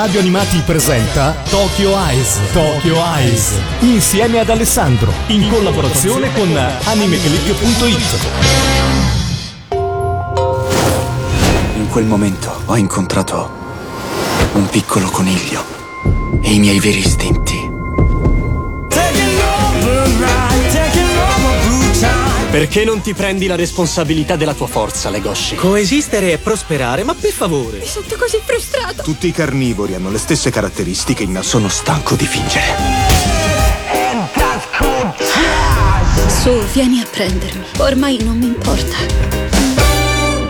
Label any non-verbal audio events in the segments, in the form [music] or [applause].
Radio Animati presenta Tokyo Eyes. Tokyo Eyes. Insieme ad Alessandro. In collaborazione con animeclick.it. In quel momento ho incontrato un piccolo coniglio e i miei veri istinti. Perché non ti prendi la responsabilità della tua forza, Legoshi? Coesistere e prosperare, ma per favore. Mi sento così frustrato. Tutti i carnivori hanno le stesse caratteristiche in Sono stanco di fingere. Su, vieni a prendermi. Ormai non mi importa.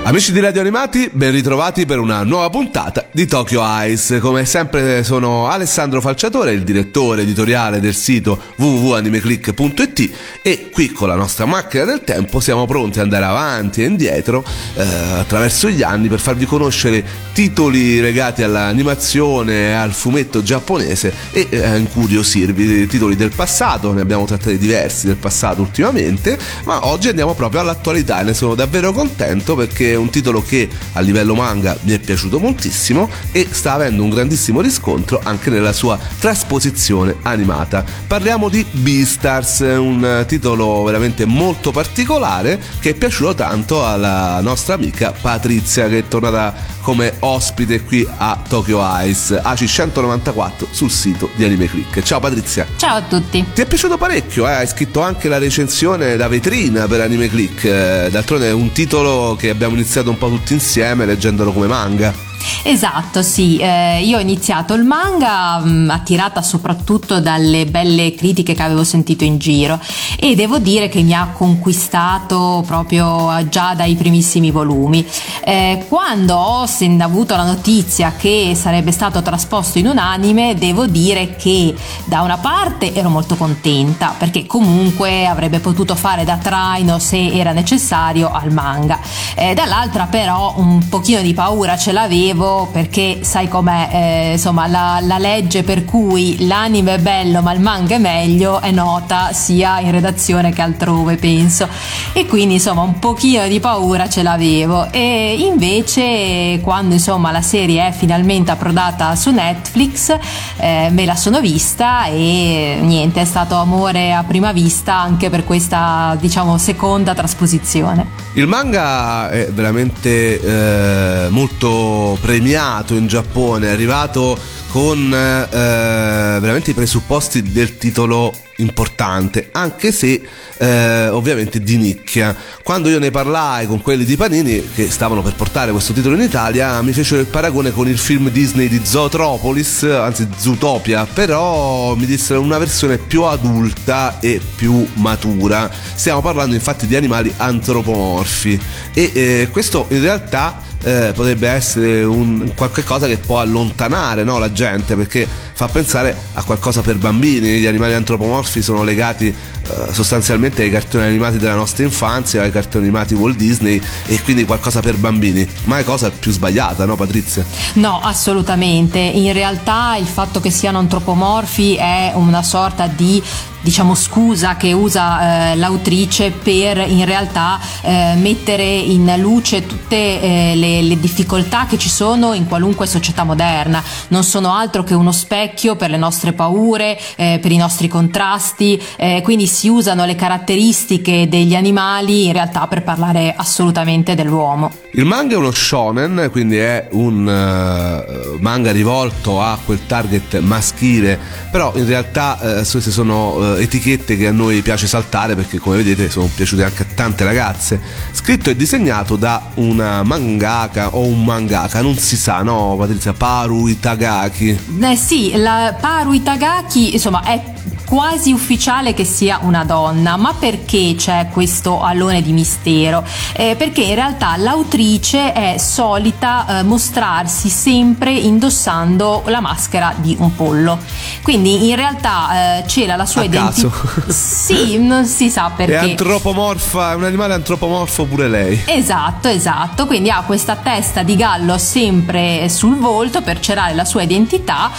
Amici di Radio Animati, ben ritrovati per una nuova puntata di Tokyo Ice. Come sempre sono Alessandro Falciatore, il direttore editoriale del sito www.animeclick.it e qui con la nostra macchina del tempo siamo pronti ad andare avanti e indietro eh, attraverso gli anni per farvi conoscere titoli legati all'animazione al fumetto giapponese e eh, incuriosirvi titoli del passato, ne abbiamo trattati diversi del passato ultimamente, ma oggi andiamo proprio all'attualità e ne sono davvero contento perché un titolo che a livello manga mi è piaciuto moltissimo e sta avendo un grandissimo riscontro anche nella sua trasposizione animata. Parliamo di Beastars, un titolo veramente molto particolare che è piaciuto tanto alla nostra amica Patrizia che è tornata come ospite qui a Tokyo Ice, ACI 194 sul sito di Anime Click. Ciao Patrizia. Ciao a tutti. Ti è piaciuto parecchio, eh? hai scritto anche la recensione da vetrina per Anime Click, eh, d'altronde è un titolo che abbiamo iniziato un po' tutti insieme leggendolo come manga. Esatto, sì, eh, io ho iniziato il manga mh, attirata soprattutto dalle belle critiche che avevo sentito in giro e devo dire che mi ha conquistato proprio già dai primissimi volumi. Eh, quando ho sen- avuto la notizia che sarebbe stato trasposto in un anime, devo dire che da una parte ero molto contenta perché comunque avrebbe potuto fare da traino se era necessario al manga. Eh, dall'altra però un pochino di paura ce l'avevo perché sai com'è, eh, insomma la, la legge per cui l'anime è bello ma il manga è meglio è nota sia in redazione che altrove penso. E quindi insomma un pochino di paura ce l'avevo. E invece quando insomma la serie è finalmente approdata su Netflix eh, me la sono vista e niente è stato amore a prima vista anche per questa diciamo seconda trasposizione. Il manga è veramente eh, molto premiato in Giappone, è arrivato con eh, veramente i presupposti del titolo importante, anche se eh, ovviamente di nicchia. Quando io ne parlai con quelli di Panini che stavano per portare questo titolo in Italia, mi fecero il paragone con il film Disney di Zootropolis, anzi Zootopia, però mi dissero una versione più adulta e più matura. Stiamo parlando infatti di animali antropomorfi e eh, questo in realtà eh, potrebbe essere un, qualche cosa che può allontanare no, la gente perché fa pensare a qualcosa per bambini. Gli animali antropomorfi sono legati eh, sostanzialmente ai cartoni animati della nostra infanzia, ai cartoni animati Walt Disney e quindi qualcosa per bambini. Ma è cosa più sbagliata, no Patrizia? No, assolutamente. In realtà il fatto che siano antropomorfi è una sorta di diciamo scusa che usa eh, l'autrice per in realtà eh, mettere in luce tutte eh, le, le, difficoltà che ci sono in qualunque società moderna non sono altro che uno specchio per le nostre paure eh, per i nostri contrasti eh, quindi si usano le caratteristiche degli animali in realtà per parlare assolutamente dell'uomo il manga è uno shonen quindi è un uh, manga rivolto a quel target maschile però in realtà uh, queste sono etichette che a noi piace saltare perché come vedete sono piaciute anche a tante ragazze. Scritto e disegnato da una mangaka o un mangaka, non si sa, no Patrizia? Paru Itagaki. Eh sì, la Paru Itagaki insomma è quasi ufficiale che sia una donna, ma perché c'è questo alone di mistero? Eh, perché in realtà l'autrice è solita eh, mostrarsi sempre indossando la maschera di un pollo. Quindi in realtà eh, cela la sua identità. Sì, non si sa perché. È antropomorfa, è un animale antropomorfo pure lei. Esatto, esatto, quindi ha questa testa di gallo sempre sul volto per celare la sua identità.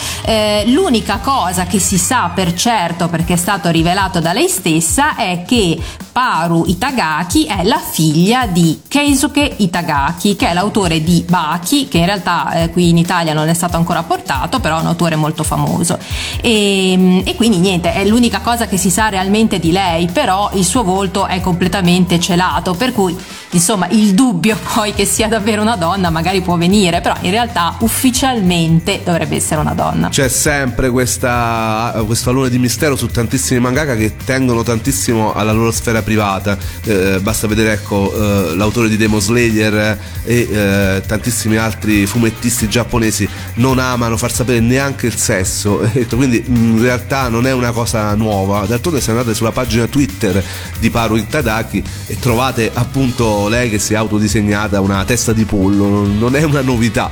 Eh, l'unica cosa che si sa per certo perché è stato rivelato da lei stessa, è che Paru Itagaki è la figlia di Keisuke Itagaki, che è l'autore di Baki, che in realtà eh, qui in Italia non è stato ancora portato, però è un autore molto famoso. E, e quindi niente, è l'unica cosa che si sa realmente di lei, però il suo volto è completamente celato, per cui insomma il dubbio [laughs] poi che sia davvero una donna magari può venire, però in realtà ufficialmente dovrebbe essere una donna. C'è sempre questa, questo alone di mistero su tantissimi mangaka che tengono tantissimo alla loro sfera privata. Eh, basta vedere ecco eh, l'autore di Demon Slayer e eh, tantissimi altri fumettisti giapponesi non amano far sapere neanche il sesso, [laughs] quindi in realtà non è una cosa nuova. D'altronde se andate sulla pagina Twitter di Paru Itadaki e trovate appunto lei che si è autodisegnata una testa di pollo, non è una novità.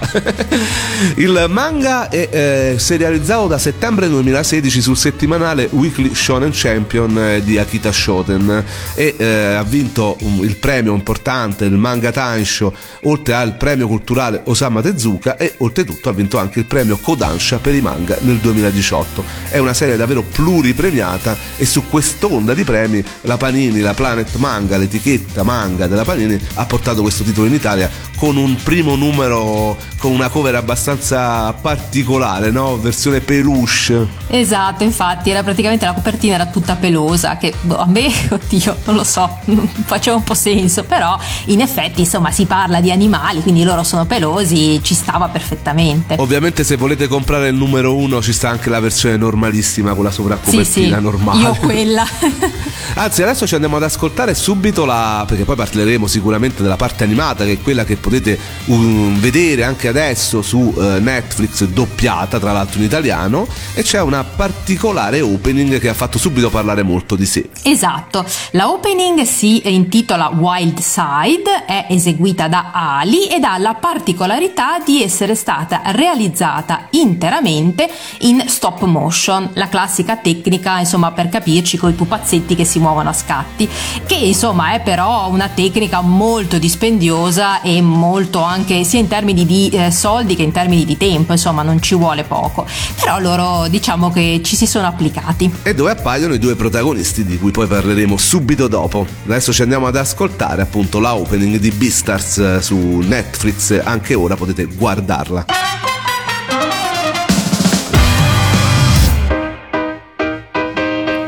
[laughs] il manga è eh, serializzato da settembre 2016 sul settimanale Weekly Shonen Champion eh, di Akita Shoten e eh, ha vinto il premio importante il Manga Tansho oltre al premio culturale Osama Tezuka e oltretutto ha vinto anche il premio Kodansha per i manga nel 2018. È una serie davvero pluripremiata e su quest'onda di premi la Panini, la Planet Manga, l'etichetta manga della Panini ha portato questo titolo in Italia con un primo numero con una cover abbastanza particolare, no? Versione peluche. Esatto, infatti era praticamente la copertina era tutta pelosa che boh, a me, [laughs] oddio, non lo so, faceva un po' senso, però in effetti insomma si parla di animali, quindi loro sono pelosi, ci stava perfettamente. Ovviamente se volete comprare il numero uno ci sta anche la versione normalissima con la sovraccopertina sì, sì, normale. Io quella. [laughs] Anzi, adesso ci andiamo ad ascoltare subito la perché poi parleremo sicuramente della parte animata che è quella che potete um, vedere anche adesso su uh, Netflix doppiata tra l'altro in italiano e c'è una particolare opening che ha fatto subito parlare molto di sé. Esatto, la opening si intitola Wild Side, è eseguita da Ali ed ha la particolarità di essere stata realizzata interamente in stop motion, la classica tecnica insomma per capirci con i pupazzetti che si muovono a scatti, che insomma è però una tecnica molto dispendiosa e molto anche sia in termini di eh, soldi che in termini di tempo, insomma non ci vuole poco, però loro diciamo che ci si sono applicati. E dove appaiono i due protagonisti di cui poi parleremo subito dopo. Adesso ci andiamo ad ascoltare appunto la opening di Beastars eh, su Netflix, anche ora potete guardarla.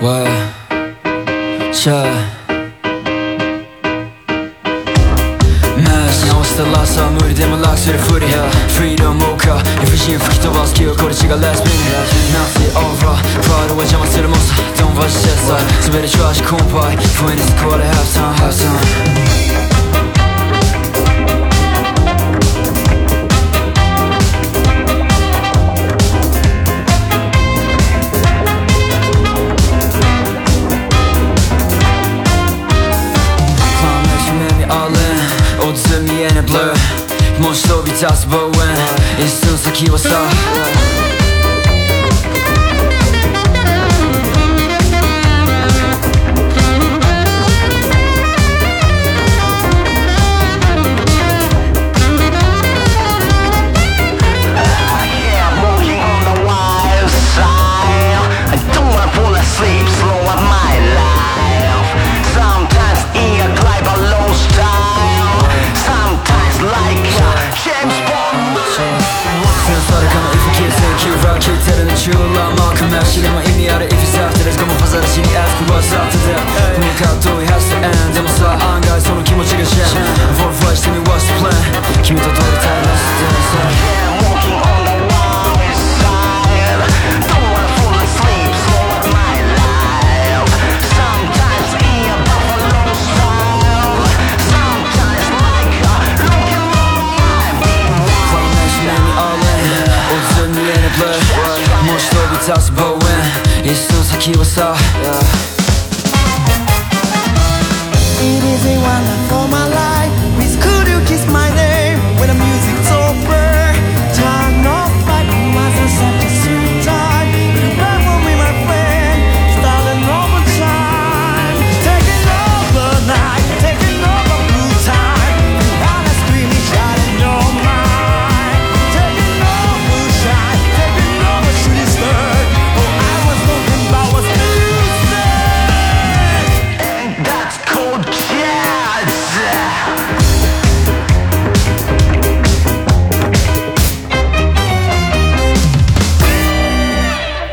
What? Sure. 吹き飛ばす記憶これ違うレスピン Nothing over プライドは邪魔するもんさ Don't watch this side 滑り調子コンパイ不意に救われ Have time, have time Climax, you made me all in オッズ見えね blur もし飛び立つボーン you a star. ラーマークメッシュでも意味ある if you start to let's go もファザラシに ask what's up to them 向かう遠い has to end でもさ案外その気持ちがシェン For flash tell me what's the plan 君と撮りたい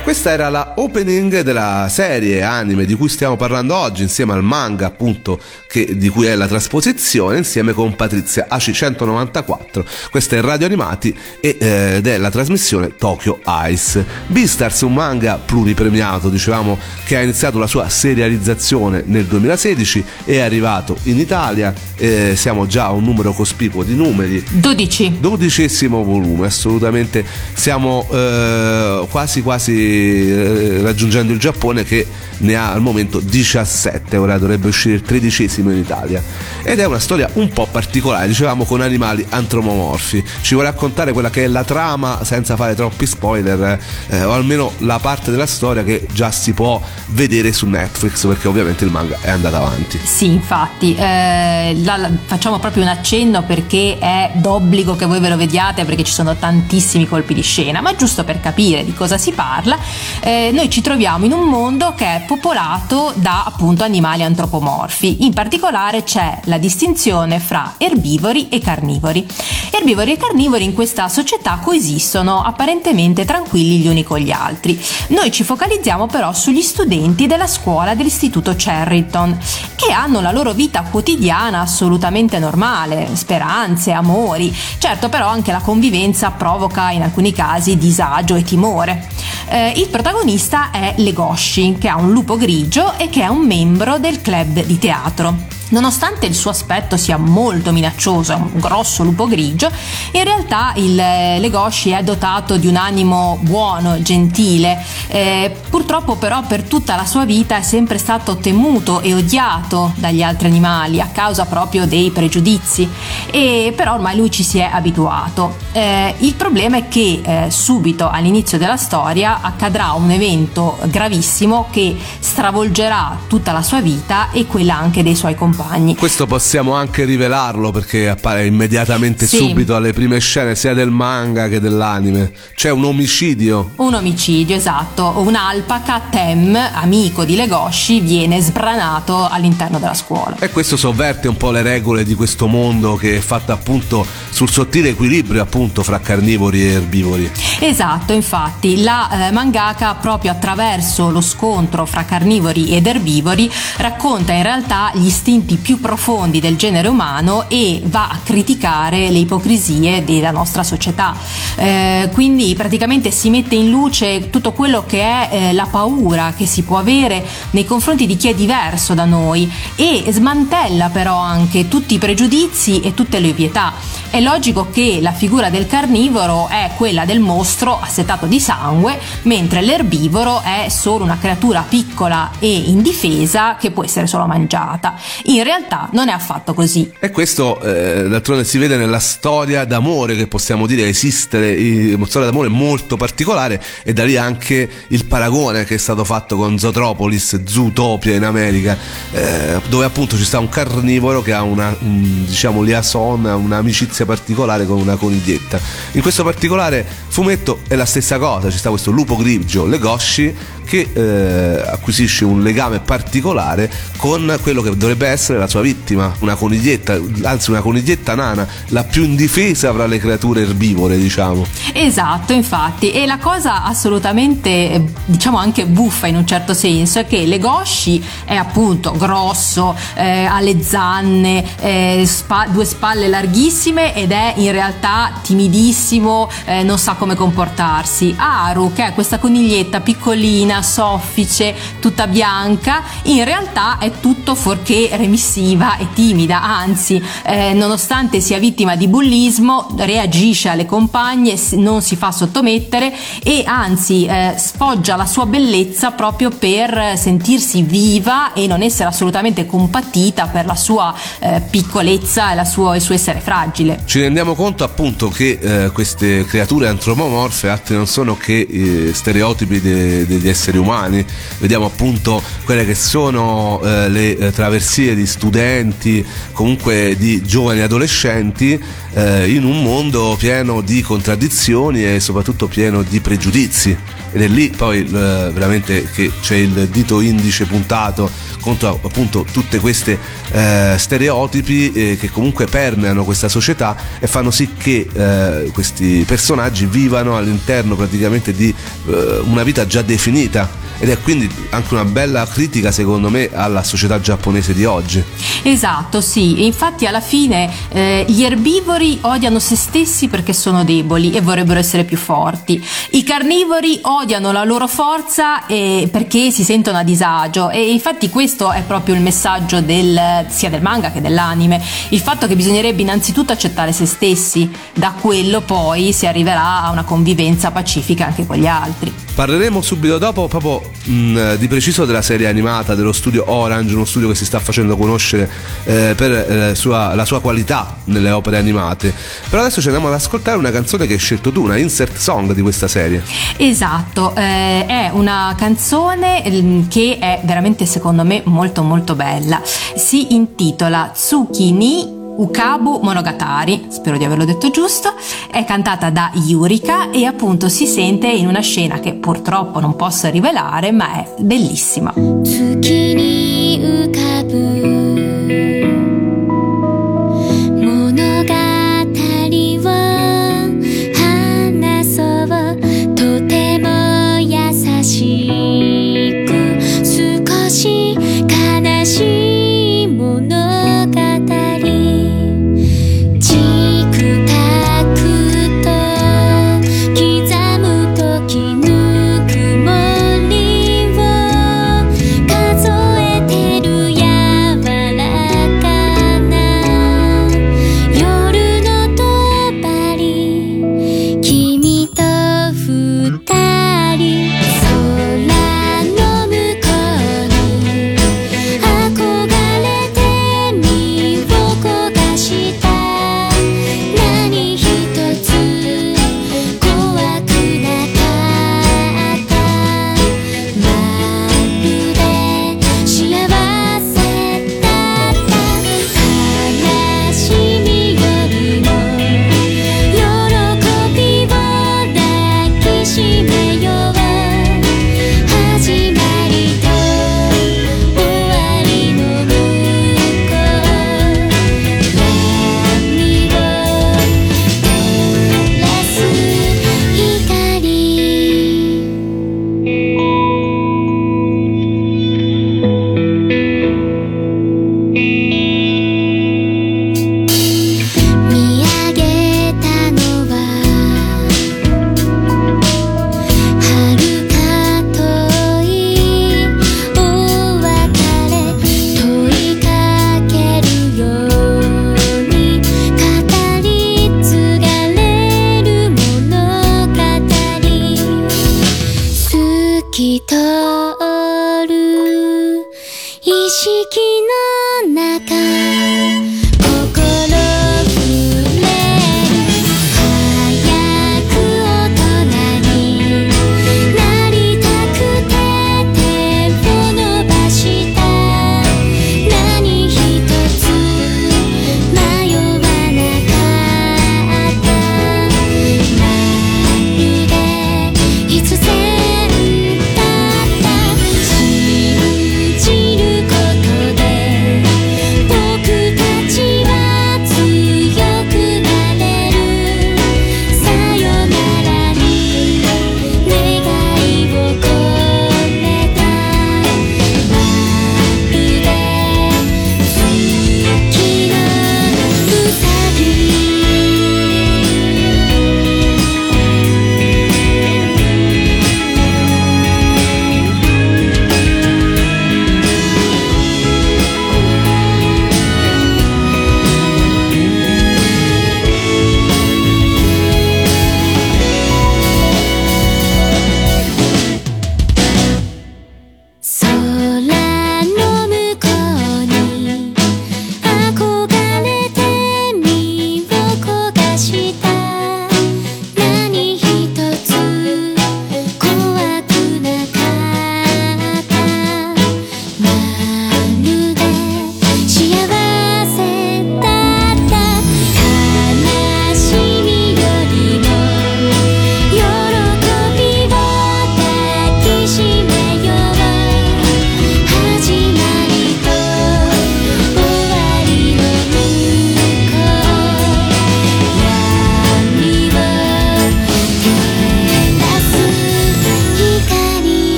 E questa era la opening della serie anime di cui stiamo parlando oggi, insieme al manga appunto che, di cui è la trasposizione, insieme con Patrizia AC194. Questa è Radio Animati e, eh, ed è la trasmissione Tokyo Ice. Beastars, un manga pluripremiato, dicevamo che ha iniziato la sua serializzazione nel 2016, è arrivato in Italia, eh, siamo già a un numero cospicuo di numeri. 12. Dodicesimo volume, assolutamente siamo eh, quasi quasi eh, raggiungendo il Giappone che ne ha al momento 17, ora dovrebbe uscire il tredicesimo in Italia. Ed è una storia un po' particolare, dicevamo con animali antropomorfi. Ci vuole raccontare quella che è la trama senza fare troppi spoiler, eh, o almeno la parte della storia che già si può vedere su Netflix, perché ovviamente il manga è andato avanti. Sì, infatti, eh, la- la- facciamo proprio un accenno perché è d'obbligo che voi ve lo vediate perché ci sono tantissimi colpi di scena, ma giusto per capire di cosa si parla, eh, noi ci troviamo in un mondo che è popolato da appunto animali antropomorfi. In particolare c'è la distinzione fra erbivori e carnivori. Erbivori e carnivori in questa società coesistono apparentemente tranquilli gli uni con gli altri. Noi ci focalizziamo però sugli studenti della scuola dell'istituto Cherrington che hanno la loro vita quotidiana assolutamente normale, speranze, amori. Certo però anche la convivenza provoca in alcuni casi disagio e timore. Eh, il protagonista è Legoshi, che ha un lupo grigio e che è un membro del club di teatro. Nonostante il suo aspetto sia molto minaccioso, è un grosso lupo grigio, in realtà il eh, Legoshi è dotato di un animo buono, gentile. Eh, purtroppo però per tutta la sua vita è sempre stato temuto e odiato dagli altri animali a causa proprio dei pregiudizi e però ormai lui ci si è abituato. Eh, il problema è che eh, subito all'inizio della storia accadrà un evento gravissimo che stravolgerà tutta la sua vita e quella anche dei suoi compagni. Questo possiamo anche rivelarlo perché appare immediatamente Sì. subito alle prime scene sia del manga che dell'anime. C'è un omicidio. Un omicidio, esatto. Un'alpaca, Tem, amico di Legoshi, viene sbranato all'interno della scuola. E questo sovverte un po' le regole di questo mondo che è fatto appunto sul sottile equilibrio appunto fra carnivori e erbivori. Esatto, infatti, la eh, mangaka proprio attraverso lo scontro fra carnivori ed erbivori racconta in realtà gli istinti più profondi del genere umano e va a criticare le ipocrisie della nostra società. Eh, quindi praticamente si mette in luce tutto quello che è eh, la paura che si può avere nei confronti di chi è diverso da noi e smantella però anche tutti i pregiudizi e tutte le ovvietà. È logico che la figura del carnivoro è quella del mostro assetato di sangue, mentre l'erbivoro è solo una creatura piccola e indifesa che può essere solo mangiata. In realtà non è affatto così. E questo eh, d'altronde si vede nella storia d'amore che possiamo dire esistere, una storia d'amore molto particolare e da lì anche il paragone che è stato fatto con Zootropolis, Zootopia in America, eh, dove appunto ci sta un carnivoro che ha una un, diciamo liaison, un'amicizia particolare con una coniglietta. In questo particolare fumetto è la stessa cosa, ci sta questo lupo grigio, Legoshi, che eh, acquisisce un legame particolare con quello che dovrebbe essere la sua vittima, una coniglietta, anzi una coniglietta nana, la più indifesa fra le creature erbivore, diciamo. Esatto, infatti, e la cosa assolutamente, eh, diciamo anche buffa in un certo senso, è che Legoshi è appunto grosso, eh, ha le zanne, eh, spa- due spalle larghissime ed è in realtà timidissimo, eh, non sa come comportarsi. Aru, che è questa coniglietta piccolina, soffice, tutta bianca, in realtà è tutto fuorché remissiva e timida, anzi, eh, nonostante sia vittima di bullismo, reagisce alle compagne, non si fa sottomettere e anzi eh, sfoggia la sua bellezza proprio per sentirsi viva e non essere assolutamente compatita per la sua eh, piccolezza e sua- il suo essere fragile. Ci rendiamo conto appunto che eh, queste creature antropomorfe altri non sono che eh, stereotipi de- degli esseri umani, vediamo appunto quelle che sono eh, le eh, traversie di studenti comunque di giovani adolescenti eh, in un mondo pieno di contraddizioni e soprattutto pieno di pregiudizi ed è lì poi eh, veramente che c'è il dito indice puntato contro appunto tutte queste eh, stereotipi eh, che comunque permeano questa società e fanno sì che eh, questi personaggi vivano all'interno praticamente di eh, una vita già definita ed è quindi anche una bella critica secondo me alla società giapponese di oggi. Esatto, sì, infatti alla fine eh, gli erbivori odiano se stessi perché sono deboli e vorrebbero essere più forti. I carnivori odiano la loro forza eh, perché si sentono a disagio e infatti questo è proprio il messaggio del, sia del manga che dell'anime, il fatto che bisognerebbe innanzitutto accettare se stessi, da quello poi si arriverà a una convivenza pacifica anche con gli altri. Parleremo subito dopo proprio mh, di preciso della serie animata dello studio Orange, uno studio che si sta facendo conoscere eh, per eh, sua- la sua qualità nelle opere animate. Però adesso ci andiamo ad ascoltare una canzone che hai scelto tu, una insert song di questa serie. Esatto, eh, è una canzone ehm, che è veramente secondo me molto molto bella. Si intitola Tsukini Ukabu Monogatari, spero di averlo detto giusto, è cantata da Yurika e appunto si sente in una scena che purtroppo non posso rivelare, ma è bellissima.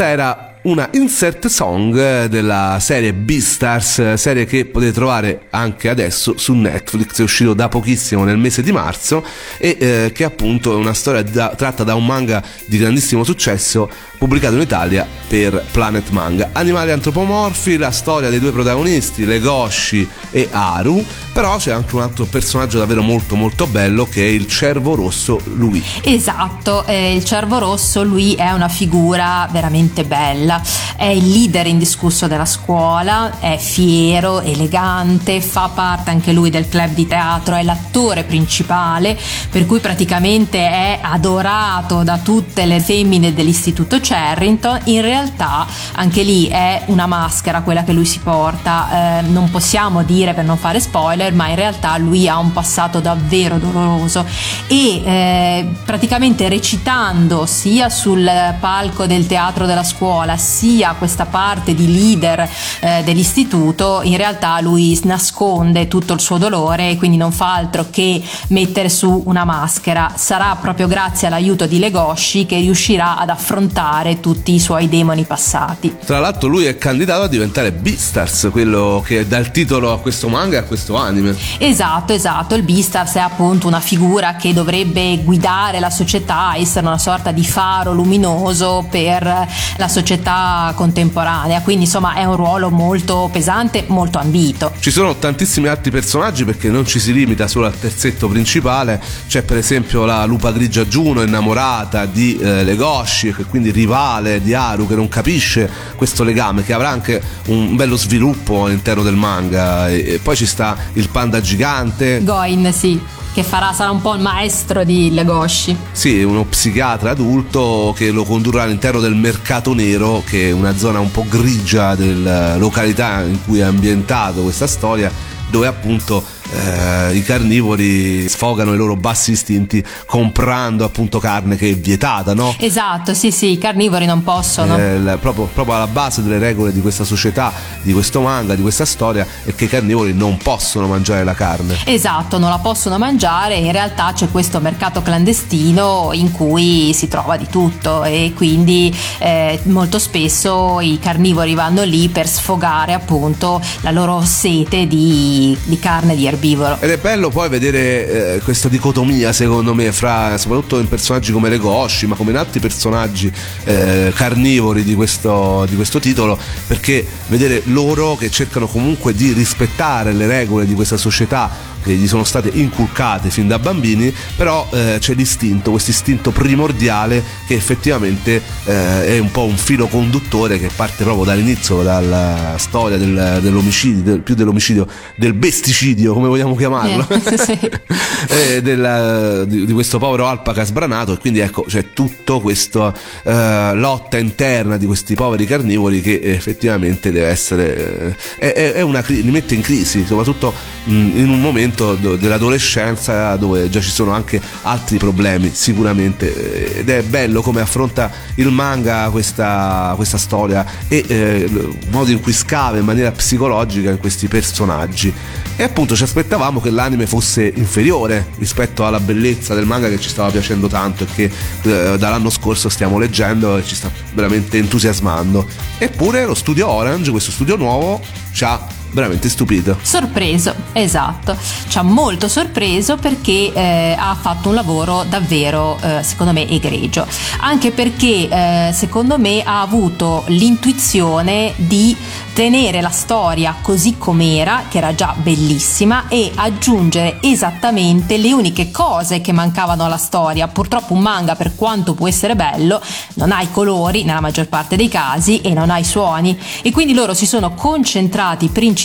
Questa era una insert song della serie Beastars, serie che potete trovare anche adesso su Netflix, è uscito da pochissimo nel mese di marzo e eh, che appunto è una storia da- tratta da un manga di grandissimo successo pubblicato in Italia per Planet Manga. Animali antropomorfi, la storia dei due protagonisti, Legoshi e Haru, però c'è anche un altro personaggio davvero molto molto bello che è il cervo rosso Lui. Esatto, eh, il cervo rosso lui è una figura veramente bella, è il leader indiscusso della scuola, è fiero, elegante, fa parte anche lui del club di teatro, è l'attore principale, per cui praticamente è adorato da tutte le femmine dell'istituto Charrington, in realtà anche lì è una maschera quella che lui si porta, eh, non possiamo dire per non fare spoiler, ma in realtà lui ha un passato davvero doloroso e eh, praticamente recitando sia sul palco del teatro della scuola sia questa parte di leader eh, dell'istituto, in realtà lui nasconde tutto il suo dolore e quindi non fa altro che mettere su una maschera. Sarà proprio grazie all'aiuto di Legoshi che riuscirà ad affrontare tutti i suoi demoni passati. Tra l'altro lui è candidato a diventare Beastars, quello che dà il titolo a questo manga e a questo anime. Esatto, esatto, il Beastars è appunto una figura che dovrebbe guidare la società, essere una sorta di faro luminoso per la società contemporanea, quindi insomma è un ruolo molto pesante, molto ambito. Ci sono tantissimi altri personaggi perché non ci si limita solo al terzetto principale, c'è per esempio la lupa grigia Juno innamorata di eh, Legoshi, che quindi rivale di Haru che non capisce questo legame, che avrà anche un bello sviluppo all'interno del manga e, e poi ci sta il panda gigante, Goin, sì, che farà, sarà un po' il maestro di Legoshi. Sì, uno psichiatra adulto che lo condurrà all'interno del mercato nero, che è una zona un po' grigia della località in cui è ambientato questa storia, dove appunto eh, i carnivori sfogano i loro bassi istinti comprando appunto carne che è vietata, no? Esatto, sì, sì, i carnivori non possono. Eh, il- proprio, proprio alla base delle regole di questa società, di questo manga, di questa storia, è che i carnivori non possono mangiare la carne. Esatto, non la possono mangiare, in realtà c'è questo mercato clandestino in cui si trova di tutto e quindi eh, molto spesso i carnivori vanno lì per sfogare appunto la loro sete di, di carne di erbivoro. Ed è bello poi vedere eh, questa dicotomia, secondo me, fra soprattutto in personaggi come Legoshi, ma come in altri personaggi eh, carnivori di questo, di questo titolo, perché vedere loro che cercano comunque di rispettare le regole di questa società che gli sono state inculcate fin da bambini, però eh, c'è l'istinto, questo istinto primordiale che effettivamente eh, è un po' un filo conduttore che parte proprio dall'inizio, dalla storia del- dell'omicidio, del- più dell'omicidio, del besticidio, come vogliamo chiamarlo, Eh, sì. [laughs] eh, della- di, di questo povero alpaca sbranato e quindi ecco c'è tutto questa eh, lotta interna di questi poveri carnivori che effettivamente deve essere eh, è, è- una li mette in crisi soprattutto mh, in un momento do- dell'adolescenza dove già ci sono anche altri problemi sicuramente. Ed è bello come affronta il manga questa, questa storia e eh, il modo in cui scava in maniera psicologica in questi personaggi. E appunto ci aspettavamo che l'anime fosse inferiore rispetto alla bellezza del manga che ci stava piacendo tanto e che eh, dall'anno scorso stiamo leggendo e ci sta veramente entusiasmando. Eppure lo studio Orange questo studio nuovo ci ha veramente stupito. Sorpreso, esatto, ci ha molto sorpreso perché eh, ha fatto un lavoro davvero, eh, secondo me, egregio, anche perché eh, secondo me ha avuto l'intuizione di tenere la storia così com'era, che era già bellissima, e aggiungere esattamente le uniche cose che mancavano alla storia. Purtroppo un manga, per quanto può essere bello, non ha i colori nella maggior parte dei casi e non ha i suoni. E quindi loro si sono concentrati principalmente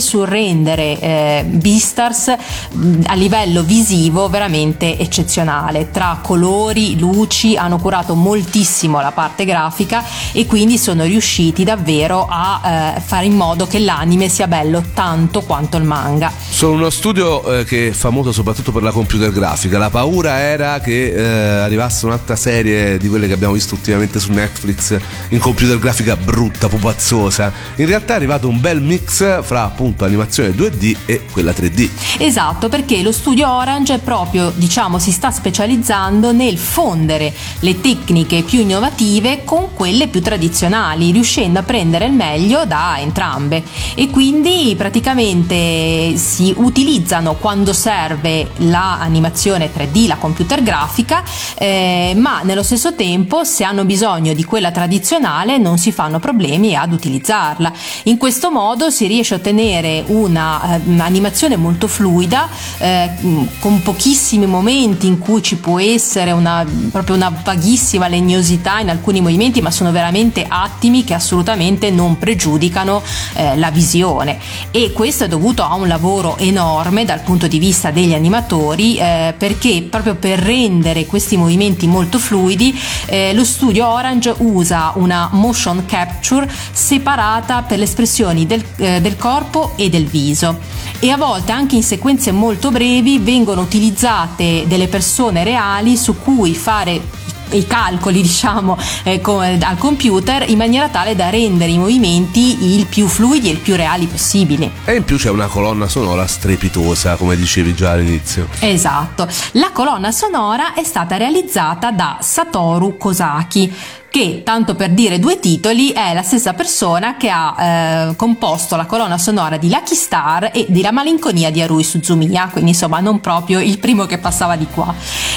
sul rendere eh, Beastars a livello visivo veramente eccezionale. Tra colori, luci hanno curato moltissimo la parte grafica e quindi sono riusciti davvero a eh, fare in modo che l'anime sia bello tanto quanto il manga. Sono uno studio eh, che è famoso soprattutto per la computer grafica. La paura era che eh, arrivasse un'altra serie di quelle che abbiamo visto ultimamente su Netflix in computer grafica brutta, pupazzosa. In realtà è arrivato un bel mix fra appunto animazione 2D e quella 3D. Esatto, perché lo studio Orange proprio, diciamo, si sta specializzando nel fondere le tecniche più innovative con quelle più tradizionali, riuscendo a prendere il meglio da entrambe. E quindi praticamente si utilizzano quando serve l'animazione 3D, la computer grafica, eh, ma nello stesso tempo se hanno bisogno di quella tradizionale non si fanno problemi ad utilizzarla. In questo modo si riesce a ottenere un'animazione molto fluida, eh, con pochissimi momenti in cui ci può essere una, proprio una vaghissima legnosità in alcuni movimenti, ma sono veramente attimi che assolutamente non pregiudicano eh, la visione. E questo è dovuto a un lavoro enorme dal punto di vista degli animatori, eh, perché proprio per rendere questi movimenti molto fluidi, eh, lo studio Orange usa una motion capture separata per le espressioni del, eh, del corpo e del viso. E a volte anche in sequenze molto brevi vengono utilizzate delle persone reali su cui fare i calcoli [laughs] diciamo eh, co- al computer in maniera tale da rendere i movimenti il più fluidi e il più reali possibili. E in più c'è una colonna sonora strepitosa, come dicevi già all'inizio. Esatto. La colonna sonora è stata realizzata da Satoru Kosaki che, tanto per dire due titoli, è la stessa persona che ha eh, composto la colonna sonora di Lucky Star e di La malinconia di Harui Suzumiya, quindi insomma non proprio il primo che passava di qua.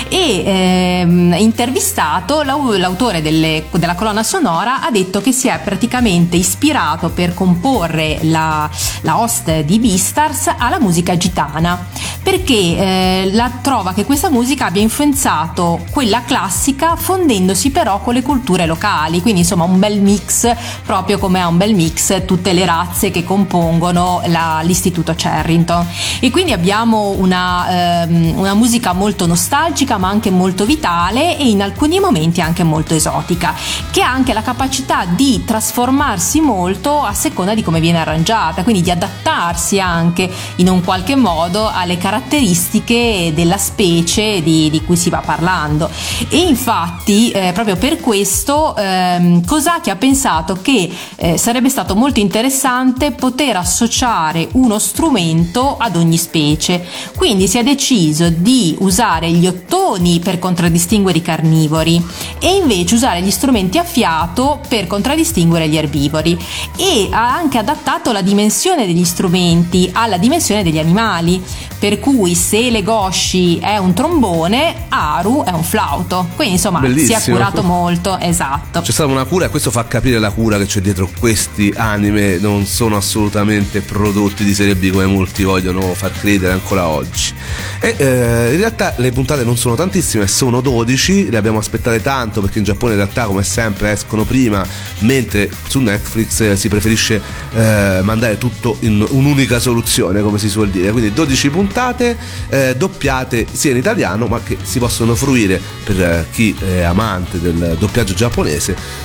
E ehm, intervistato, l'au- l'autore delle- della colonna sonora ha detto che si è praticamente ispirato per comporre la, la host di Beastars alla musica gitana, perché eh, la trova che questa musica abbia influenzato quella classica fondendosi però con le culture locali, quindi insomma un bel mix, proprio come ha un bel mix tutte le razze che compongono la- l'istituto Charrington. E quindi abbiamo una, ehm, una musica molto nostalgica ma anche molto vitale e in alcuni momenti anche molto esotica, che ha anche la capacità di trasformarsi molto a seconda di come viene arrangiata, quindi di adattarsi anche in un qualche modo alle caratteristiche della specie di, di cui si va parlando. E infatti, eh, proprio per questo, ehm, Kosaki ha pensato che eh, sarebbe stato molto interessante poter associare uno strumento ad ogni specie. Quindi si è deciso di usare gli ottoni per contraddistinguere i carnivori e invece usare gli strumenti a fiato per contraddistinguere gli erbivori e ha anche adattato la dimensione degli strumenti alla dimensione degli animali per cui se Legoshi è un trombone Aru è un flauto quindi insomma si è Bellissimo. curato molto esatto C'è stata una cura e questo fa capire la cura che c'è dietro questi anime, non sono assolutamente prodotti di serie B come molti vogliono far credere ancora oggi. E eh, in realtà le puntate non sono tantissime, sono 12, le abbiamo aspettate tanto perché in Giappone in realtà come sempre escono prima, mentre su Netflix eh, si preferisce eh, mandare tutto in un'unica soluzione, come si suol dire. Quindi 12 puntate eh, doppiate sia in italiano ma che si possono fruire per eh, chi è amante del doppiaggio giapponese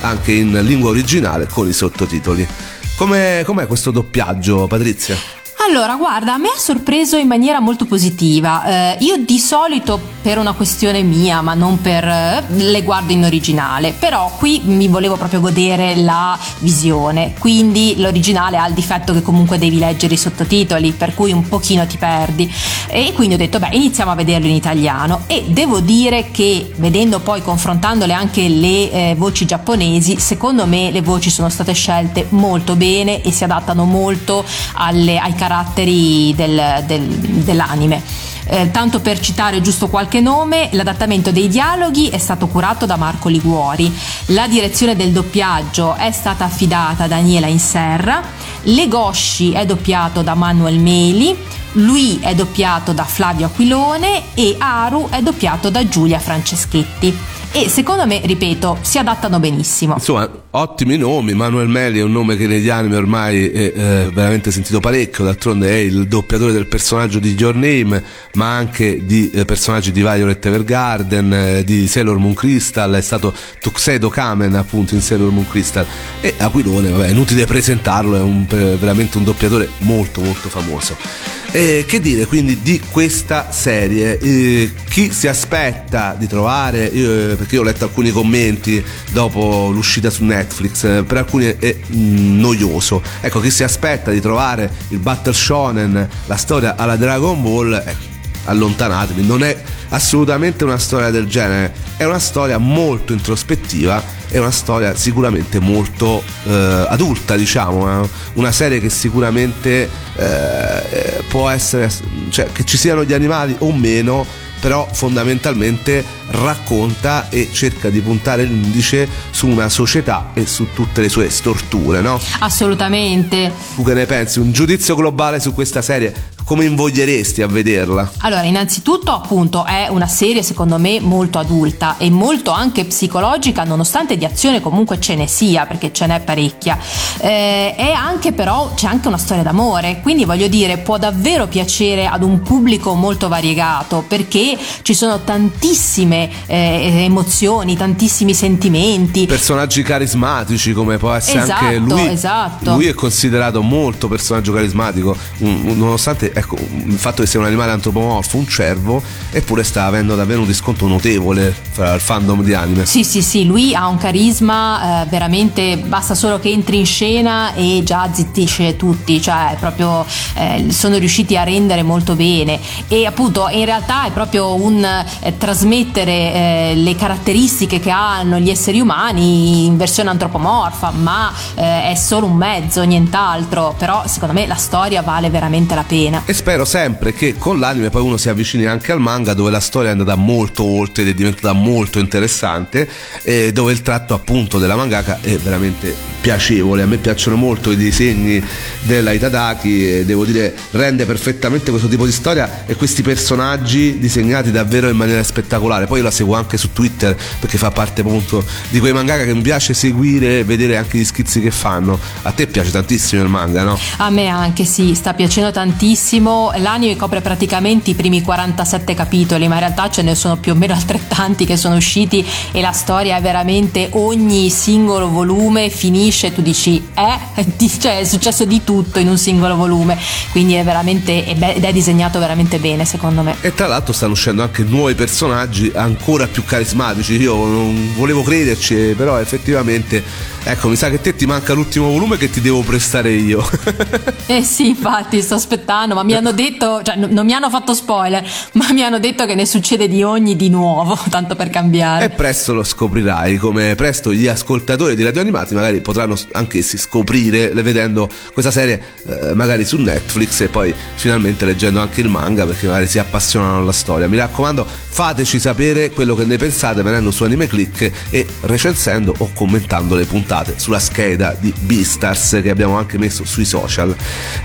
anche in lingua originale con i sottotitoli. Com'è, com'è questo doppiaggio, Patrizia? Allora, guarda, a me ha sorpreso in maniera molto positiva. Eh, io di solito, per una questione mia, ma non per. eh, le guardo in originale. Però qui mi volevo proprio godere la visione. Quindi l'originale ha il difetto che comunque devi leggere i sottotitoli, per cui un pochino ti perdi. E quindi ho detto, beh, iniziamo a vederlo in italiano. E devo dire che, vedendo poi, confrontandole anche le eh, voci giapponesi, secondo me le voci sono state scelte molto bene e si adattano molto alle- ai caratteri del- del- dell'anime. Eh, tanto per citare giusto qualche nome, l'adattamento dei dialoghi è stato curato da Marco Liguori, la direzione del doppiaggio è stata affidata a Daniela Inserra, Legoshi è doppiato da Manuel Meli, lui è doppiato da Flavio Aquilone e Aru è doppiato da Giulia Franceschetti. e secondo me, ripeto, si adattano benissimo. Insomma, ottimi nomi. Manuel Meli è un nome che negli anime ormai è eh, veramente sentito parecchio. D'altronde è il doppiatore del personaggio di Your Name, ma anche di eh, personaggi di Violet Evergarden, eh, di Sailor Moon Crystal. È stato Tuxedo Kamen appunto in Sailor Moon Crystal. E Aquilone, vabbè, è inutile presentarlo, è un- veramente un doppiatore molto molto famoso. E che dire quindi di questa serie? Eh, chi si aspetta di trovare? Io, perché io ho letto alcuni commenti dopo l'uscita su Netflix, eh, per alcuni è noioso. Ecco, chi si aspetta di trovare il Battle Shonen, la storia alla Dragon Ball, ecco, allontanatevi, non è assolutamente una storia del genere, è una storia molto introspettiva, è una storia sicuramente molto eh, adulta, diciamo, eh. una serie che sicuramente eh, può essere, cioè che ci siano gli animali o meno, però fondamentalmente racconta e cerca di puntare l'indice su una società e su tutte le sue storture, no? Assolutamente. Tu che ne pensi? Un giudizio globale su questa serie? Come invoglieresti a vederla? Allora, innanzitutto, appunto, è una serie secondo me molto adulta e molto anche psicologica, nonostante di azione comunque ce ne sia, perché ce n'è parecchia. Eh, è anche però c'è anche una storia d'amore, quindi voglio dire, può davvero piacere ad un pubblico molto variegato, perché ci sono tantissime eh, emozioni, tantissimi sentimenti. Personaggi carismatici come può essere Esatto, anche lui. esatto. Lui è considerato molto personaggio carismatico, un- nonostante ecco, il fatto che sia un animale antropomorfo, un cervo, eppure sta avendo davvero un riscontro notevole fra il fandom di anime. Sì, sì, sì, lui ha un carisma eh, veramente, basta solo che entri in scena e già zittisce tutti, cioè proprio eh, sono riusciti a rendere molto bene e appunto in realtà è proprio un eh, trasmettere eh, le caratteristiche che hanno gli esseri umani in versione antropomorfa, ma eh, è solo un mezzo, nient'altro, però secondo me la storia vale veramente la pena. E spero sempre che con l'anime poi uno si avvicini anche al manga dove la storia è andata molto oltre ed è diventata molto interessante e dove il tratto appunto della mangaka è veramente piacevole. A me piacciono molto i disegni della Itadaki e devo dire rende perfettamente questo tipo di storia e questi personaggi disegnati davvero in maniera spettacolare. Poi io la seguo anche su Twitter perché fa parte appunto di quei mangaka che mi piace seguire e vedere anche gli schizzi che fanno. A te piace tantissimo il manga, no? A me anche sì, sta piacendo tantissimo. L'anime copre praticamente i primi 47 capitoli, ma in realtà ce ne sono più o meno [laughs] altrettanti che sono usciti e la storia è veramente ogni singolo volume finisce tu dici eh, [laughs] cioè è successo di tutto in un singolo volume, quindi è veramente è be- ed è disegnato veramente bene secondo me. E tra l'altro stanno uscendo anche nuovi personaggi ancora più carismatici. Io non volevo crederci, però effettivamente, ecco, mi sa che te ti manca l'ultimo volume che ti devo prestare io. [laughs] Eh sì, infatti sto aspettando, ma mi hanno detto, cioè non mi hanno fatto spoiler, ma mi hanno detto che ne succede di ogni di nuovo, [laughs] tanto per cambiare. e presto lo scoprirai, come presto gli ascoltatori di Radio Animati magari potranno anch'essi scoprire vedendo questa serie eh, magari su Netflix e poi finalmente leggendo anche il manga perché magari si appassionano alla storia. Mi raccomando, fateci sapere quello che ne pensate venendo su Anime Click e recensendo o commentando le puntate sulla scheda di Beastars che abbiamo anche messo sui social.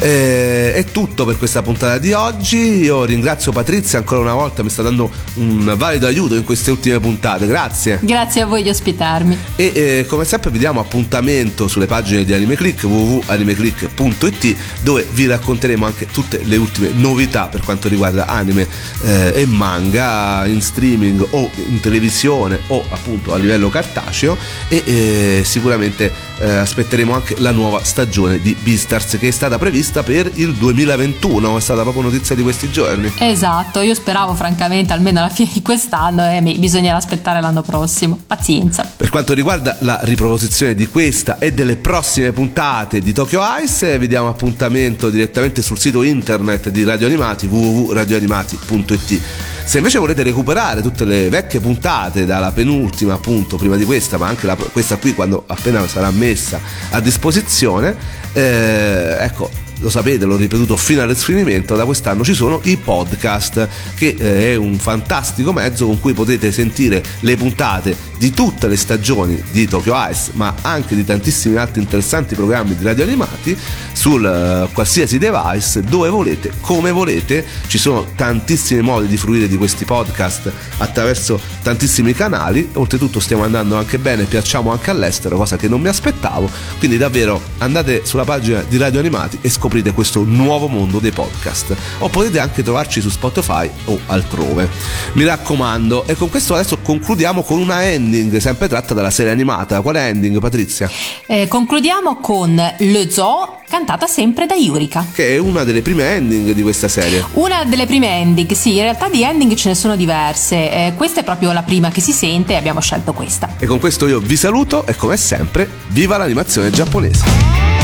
Eh, è tutto per questa puntata di oggi. Io ringrazio Patrizia ancora una volta, mi sta dando un valido aiuto in queste ultime puntate. Grazie. Grazie a voi di ospitarmi. E eh, come sempre vi diamo appuntamento sulle pagine di AnimeClick www.animeclick.it dove vi racconteremo anche tutte le ultime novità per quanto riguarda anime eh, e manga in streaming o in televisione o appunto a livello cartaceo e eh, sicuramente eh, aspetteremo anche la nuova stagione di Beastars che è stata prevista per il 2021 è stata proprio notizia di questi giorni Esatto, io speravo francamente almeno alla fine di quest'anno e mi- bisognerà aspettare l'anno prossimo. Pazienza. Per quanto riguarda la riproposizione di questa e delle prossime puntate di Tokyo Ice, vi diamo appuntamento direttamente sul sito internet di Radio Animati www.radioanimati.it. Se invece volete recuperare tutte le vecchie puntate dalla penultima appunto prima di questa, ma anche la- questa qui quando appena sarà messa a disposizione, eh, ecco lo sapete, l'ho ripetuto fino all'esfinimento, da quest'anno ci sono i podcast, che eh, è un fantastico mezzo con cui potete sentire le puntate di tutte le stagioni di Tokyo Ice, ma anche di tantissimi altri interessanti programmi di radio animati sul eh, qualsiasi device, dove volete, come volete. Ci sono tantissimi modi di fruire di questi podcast attraverso tantissimi canali. Oltretutto stiamo andando anche bene, piacciamo anche all'estero, cosa che non mi aspettavo. Quindi davvero andate sulla pagina di Radio Animati e scoprite questo nuovo mondo dei podcast. O potete anche trovarci su Spotify o altrove. Mi raccomando, e con questo adesso concludiamo con una ending sempre tratta dalla serie animata. Quale ending, Patrizia? Eh, concludiamo con Le Zoo, cantata sempre da Yurika. Che è una delle prime ending di questa serie. Una delle prime ending, sì, in realtà di ending ce ne sono diverse. eh, questa è proprio la prima che si sente e abbiamo scelto questa. E con questo io vi saluto e come sempre, viva l'animazione giapponese!「